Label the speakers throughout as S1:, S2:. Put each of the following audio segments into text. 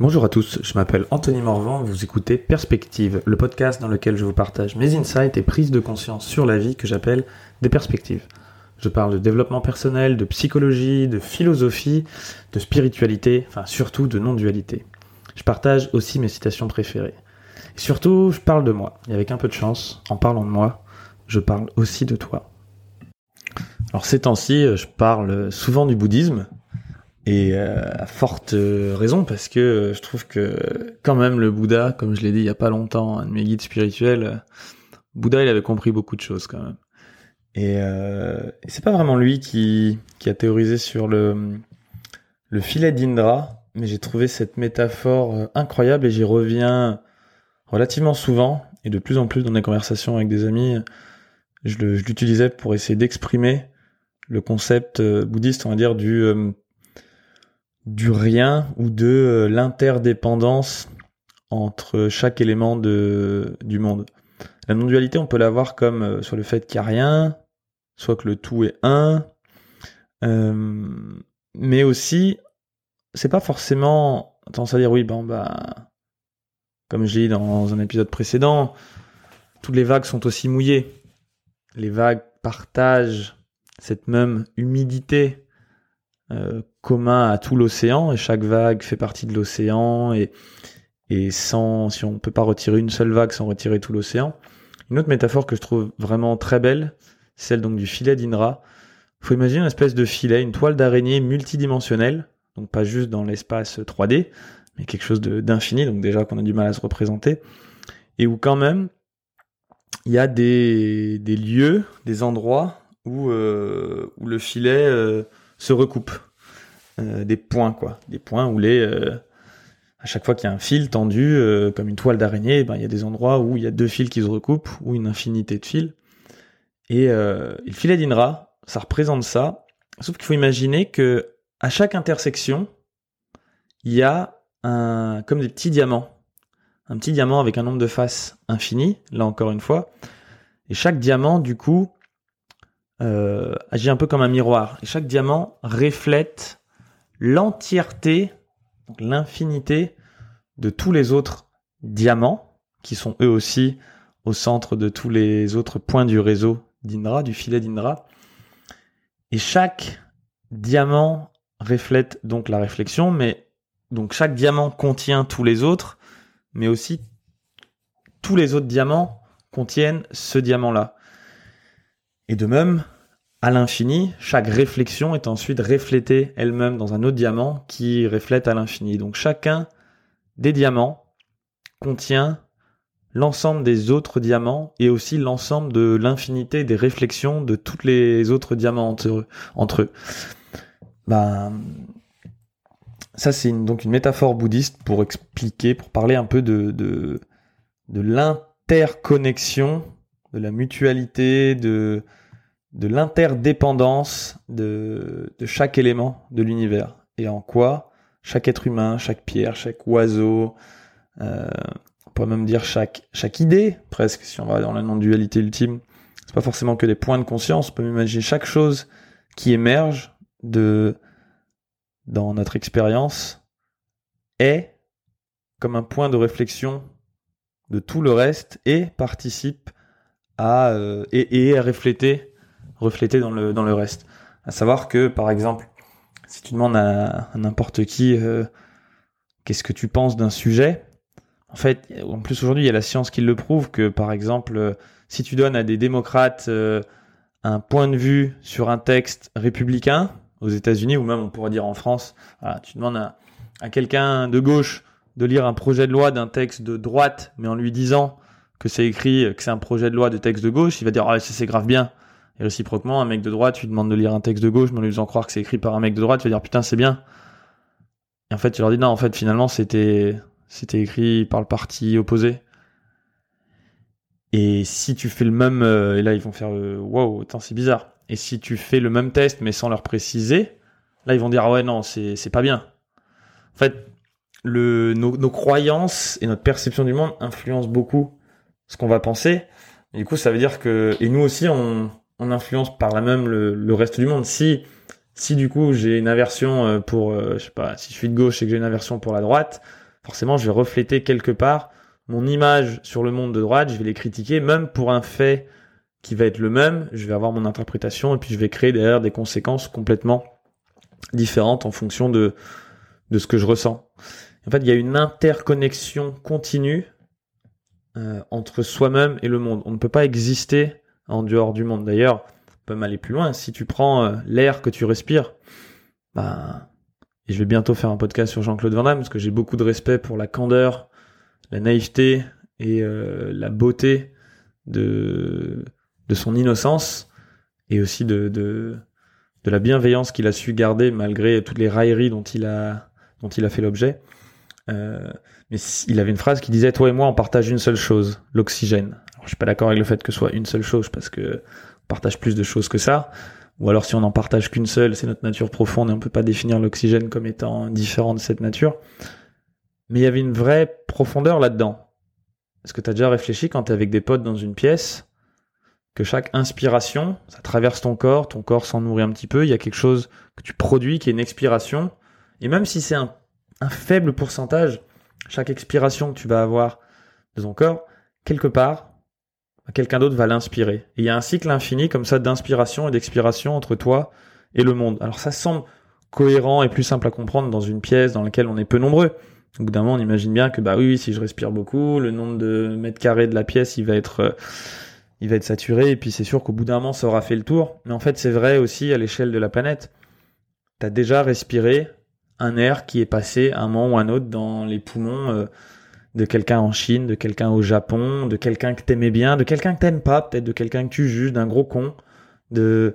S1: Bonjour à tous, je m'appelle Anthony Morvan, vous écoutez Perspective, le podcast dans lequel je vous partage mes insights et prises de conscience sur la vie que j'appelle des perspectives. Je parle de développement personnel, de psychologie, de philosophie, de spiritualité, enfin surtout de non-dualité. Je partage aussi mes citations préférées. Et surtout, je parle de moi. Et avec un peu de chance, en parlant de moi, je parle aussi de toi. Alors ces temps-ci, je parle souvent du bouddhisme, et euh, à forte raison parce que euh, je trouve que quand même le Bouddha, comme je l'ai dit il y a pas longtemps, un de mes guides spirituels, euh, Bouddha il avait compris beaucoup de choses quand même. Et, euh, c'est pas vraiment lui qui, qui a théorisé sur le, le filet d'Indra, mais j'ai trouvé cette métaphore incroyable et j'y reviens relativement souvent et de plus en plus dans des conversations avec des amis. Je l'utilisais pour essayer d'exprimer le concept bouddhiste, on va dire, du du rien ou de euh, l'interdépendance entre chaque élément de, du monde. La non-dualité, on peut la voir comme euh, sur le fait qu'il n'y a rien, soit que le tout est un, euh, mais aussi, c'est pas forcément tendance à dire oui, bon bah, comme j'ai dit dans un épisode précédent, toutes les vagues sont aussi mouillées. Les vagues partagent cette même humidité euh, commun à tout l'océan et chaque vague fait partie de l'océan et et sans si on peut pas retirer une seule vague sans retirer tout l'océan. Une autre métaphore que je trouve vraiment très belle, celle donc du filet d'Indra. Faut imaginer une espèce de filet, une toile d'araignée multidimensionnelle, donc pas juste dans l'espace 3D, mais quelque chose d'infini, donc déjà qu'on a du mal à se représenter, et où quand même il y a des, des lieux, des endroits où, euh, où le filet euh, se recoupent. Euh, des points, quoi. Des points où les. Euh, à chaque fois qu'il y a un fil tendu, euh, comme une toile d'araignée, ben, il y a des endroits où il y a deux fils qui se recoupent, ou une infinité de fils. Et, le filet d'Inra, ça représente ça. Sauf qu'il faut imaginer que à chaque intersection, il y a un, comme des petits diamants. Un petit diamant avec un nombre de faces infini, là encore une fois. Et chaque diamant, du coup, euh, agit un peu comme un miroir. Chaque diamant reflète l'entièreté, l'infinité de tous les autres diamants, qui sont eux aussi au centre de tous les autres points du réseau d'Indra, du filet d'Indra. Et chaque diamant reflète donc la réflexion, mais donc chaque diamant contient tous les autres, mais aussi tous les autres diamants contiennent ce diamant-là. Et de même, à l'infini, chaque réflexion est ensuite reflétée elle-même dans un autre diamant qui reflète à l'infini. Donc chacun des diamants contient l'ensemble des autres diamants et aussi l'ensemble de l'infinité des réflexions de tous les autres diamants entre eux. Ben, ça c'est donc une métaphore bouddhiste pour expliquer, pour parler un peu de, de l'interconnexion, de la mutualité, de, de l'interdépendance de, de chaque élément de l'univers et en quoi chaque être humain, chaque pierre, chaque oiseau, euh, on pourrait même dire chaque, chaque idée, presque, si on va dans la non-dualité ultime, c'est pas forcément que des points de conscience, on peut imaginer chaque chose qui émerge de, dans notre expérience est comme un point de réflexion de tout le reste et participe à, euh, et, et à refléter reflété dans le, dans le reste. À savoir que, par exemple, si tu demandes à, n'importe qui euh, qu'est-ce que tu penses d'un sujet, en fait, en plus aujourd'hui, il y a la science qui le prouve que, par exemple, euh, si tu donnes à des démocrates euh, un point de vue sur un texte républicain aux États-Unis ou même on pourrait dire en France, tu demandes à, à quelqu'un de gauche de lire un projet de loi d'un texte de droite, mais en lui disant que c'est écrit que c'est un projet de loi de texte de gauche, il va dire ah c'est grave bien. Et réciproquement, un mec de droite, tu lui demandes de lire un texte de gauche, mais en lui faisant croire que c'est écrit par un mec de droite, tu vas dire putain, c'est bien. Et en fait, tu leur dis non, en fait, finalement, c'était, c'était écrit par le parti opposé. Et si tu fais le même, euh, et là, ils vont faire euh, wow, c'est bizarre. Et si tu fais le même test, mais sans leur préciser, là, ils vont dire ah ouais, non, c'est, c'est pas bien. En fait, le, nos, nos croyances et notre perception du monde influencent beaucoup ce qu'on va penser. Et du coup, ça veut dire que, et nous aussi, on, on influence par là même le, reste du monde. Si si du coup j'ai une aversion euh, pour, euh, je sais pas, si je suis de gauche et que j'ai une aversion pour la droite, forcément, je vais refléter quelque part mon image sur le monde de droite, je vais les critiquer, même pour un fait qui va être le même, je vais avoir mon interprétation et puis je vais créer derrière des conséquences complètement différentes en fonction de, de ce que je ressens. En fait, il y a une interconnexion continue euh, entre soi-même et le monde. On ne peut pas exister en dehors du monde. D'ailleurs, on peut même aller plus loin. Si tu prends euh, l'air que tu respires, bah, et je vais bientôt faire un podcast sur Jean-Claude Van Damme parce que j'ai beaucoup de respect pour la candeur, la naïveté et euh, la beauté de, de son innocence et aussi de, de, la bienveillance qu'il a su garder malgré toutes les railleries dont il a, dont il a fait l'objet. Euh, mais il avait une phrase qui disait toi et moi on partage une seule chose, l'oxygène. Alors, je suis pas d'accord avec le fait que ce soit une seule chose parce que on partage plus de choses que ça. Ou alors si on n'en partage qu'une seule, c'est notre nature profonde et on peut pas définir l'oxygène comme étant différent de cette nature. Mais il y avait une vraie profondeur là-dedans. Est-ce que tu as déjà réfléchi quand tu es avec des potes dans une pièce que chaque inspiration, ça traverse ton corps, ton corps s'en nourrit un petit peu, il y a quelque chose que tu produis qui est une expiration. Et même si c'est un un faible pourcentage, chaque expiration que tu vas avoir de ton corps, quelque part, quelqu'un d'autre va l'inspirer. Il y a un cycle infini comme ça d'inspiration et d'expiration entre toi et le monde. Alors ça semble cohérent et plus simple à comprendre dans une pièce dans laquelle on est peu nombreux. Au bout d'un moment, on imagine bien que bah oui, si je respire beaucoup, le nombre de mètres carrés de la pièce, il va être euh, il va être saturé et puis c'est sûr qu'au bout d'un moment, ça aura fait le tour. Mais en fait, c'est vrai aussi à l'échelle de la planète. Tu as déjà respiré un air qui est passé un moment ou un autre dans les poumons euh, de quelqu'un en Chine, de quelqu'un au Japon, de quelqu'un que t'aimais bien, de quelqu'un que t'aimes pas, peut-être de quelqu'un que tu juges, d'un gros con, de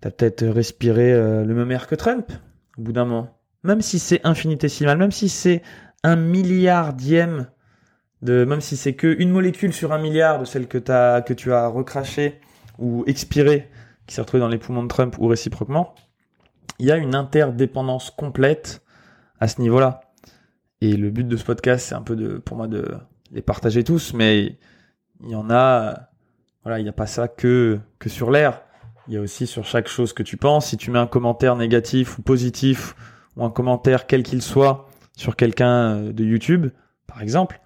S1: t'as peut-être respiré euh, le même air que Trump au bout d'un moment. Même si c'est infinitésimal, même si c'est un milliardième de, même si c'est que une molécule sur un milliard de celle que t'as, que tu as recraché ou expiré, qui s'est retrouvée dans les poumons de Trump ou réciproquement, il y a une interdépendance complète à ce niveau-là. Et le but de ce podcast, c'est un peu de, pour moi, de les partager tous, mais il y en a, voilà, il n'y a pas ça que, que sur l'air. Il y a aussi sur chaque chose que tu penses. Si tu mets un commentaire négatif ou positif, ou un commentaire quel qu'il soit, sur quelqu'un euh, de YouTube, par exemple,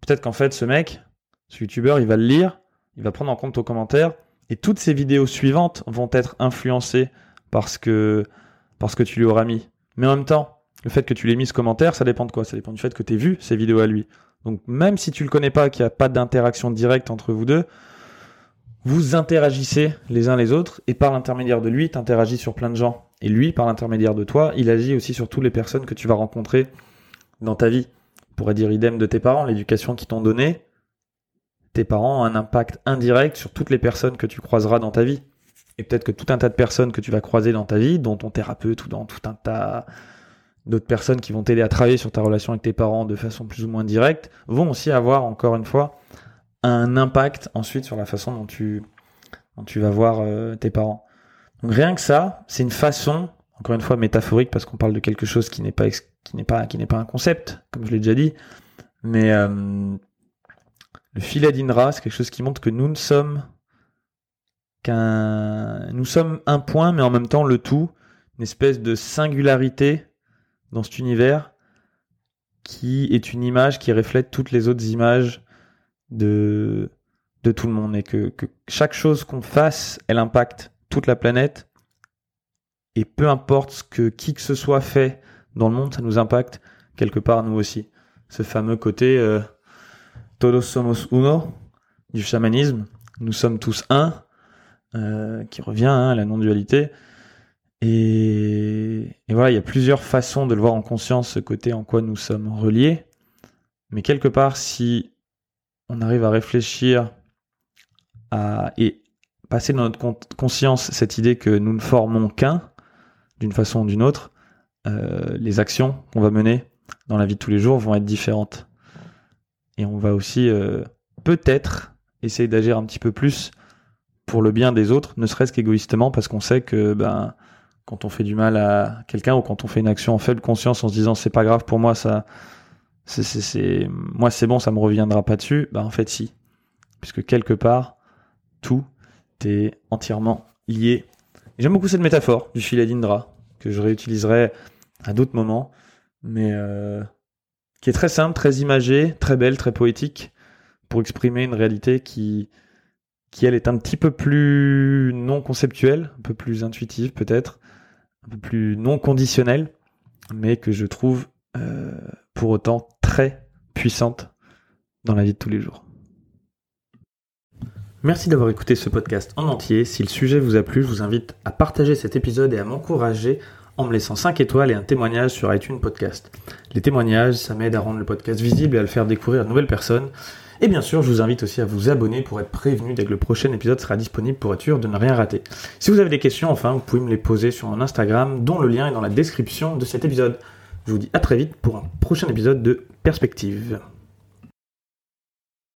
S1: peut-être qu'en fait, ce mec, ce YouTuber, il va le lire, il va prendre en compte ton commentaire, et toutes ces vidéos suivantes vont être influencées parce que parce que tu lui auras mis. Mais en même temps, le fait que tu l'aies mis ce commentaire, ça dépend de quoi? Ça dépend du fait que tu aies vu ces vidéos à lui. Donc même si tu le connais pas, qu'il n'y a pas d'interaction directe entre vous deux, vous interagissez les uns les autres et par l'intermédiaire de lui, tu interagis sur plein de gens. Et lui, par l'intermédiaire de toi, il agit aussi sur toutes les personnes que tu vas rencontrer dans ta vie. On pourrait dire idem de tes parents, l'éducation qu'ils t'ont donnée. Tes parents ont un impact indirect sur toutes les personnes que tu croiseras dans ta vie. Et peut-être que tout un tas de personnes que tu vas croiser dans ta vie, dont ton thérapeute ou dans tout un tas d'autres personnes qui vont t'aider à travailler sur ta relation avec tes parents de façon plus ou moins directe, vont aussi avoir, encore une fois, un impact ensuite sur la façon dont tu, tu vas voir euh, tes parents. Donc rien que ça, c'est une façon, encore une fois métaphorique parce qu'on parle de quelque chose qui n'est pas qui n'est pas qui n'est pas un concept, comme je l'ai déjà dit, mais euh, le filet d'Indra, c'est quelque chose qui montre que nous ne sommes nous sommes un point, mais en même temps le tout, une espèce de singularité dans cet univers qui est une image qui reflète toutes les autres images de, tout le monde et que, que chaque chose qu'on fasse, elle impacte toute la planète et peu importe ce que qui que ce soit fait dans le monde, ça nous impacte quelque part nous aussi. Ce fameux côté euh, todos somos uno du chamanisme, nous sommes tous un, euh, qui revient hein, à la non-dualité. Et, voilà, il y a plusieurs façons de le voir en conscience, ce côté en quoi nous sommes reliés. Mais quelque part, si on arrive à réfléchir à, et passer dans notre conscience cette idée que nous ne formons qu'un, d'une façon ou d'une autre, euh, les actions qu'on va mener dans la vie de tous les jours vont être différentes. Et on va aussi euh, peut-être essayer d'agir un petit peu plus pour le bien des autres, ne serait-ce qu'égoïstement, parce qu'on sait que ben quand on fait du mal à quelqu'un ou quand on fait une action en faible conscience en se disant c'est pas grave pour moi, ça, c'est, moi c'est bon, ça me reviendra pas dessus, ben en fait si, puisque quelque part tout est entièrement lié. J'aime beaucoup cette métaphore du filet d'Indra que je réutiliserai à d'autres moments, mais euh, qui est très simple, très imagée, très belle, très poétique, pour exprimer une réalité qui, qui elle est un petit peu plus non conceptuelle, un peu plus intuitive peut-être, un peu plus non conditionnelle, mais que je trouve euh, pour autant très puissante dans la vie de tous les jours. Merci d'avoir écouté ce podcast en entier. Si le sujet vous a plu, je vous invite à partager cet épisode et à m'encourager en me laissant 5 étoiles et un témoignage sur iTunes Podcast. Les témoignages, ça m'aide à rendre le podcast visible et à le faire découvrir à de nouvelles personnes. Et bien sûr, je vous invite aussi à vous abonner pour être prévenu dès que le prochain épisode sera disponible pour être sûr de ne rien rater. Si vous avez des questions, enfin, vous pouvez me les poser sur mon Instagram, dont le lien est dans la description de cet épisode. Je vous dis à très vite pour un prochain épisode de Perspective.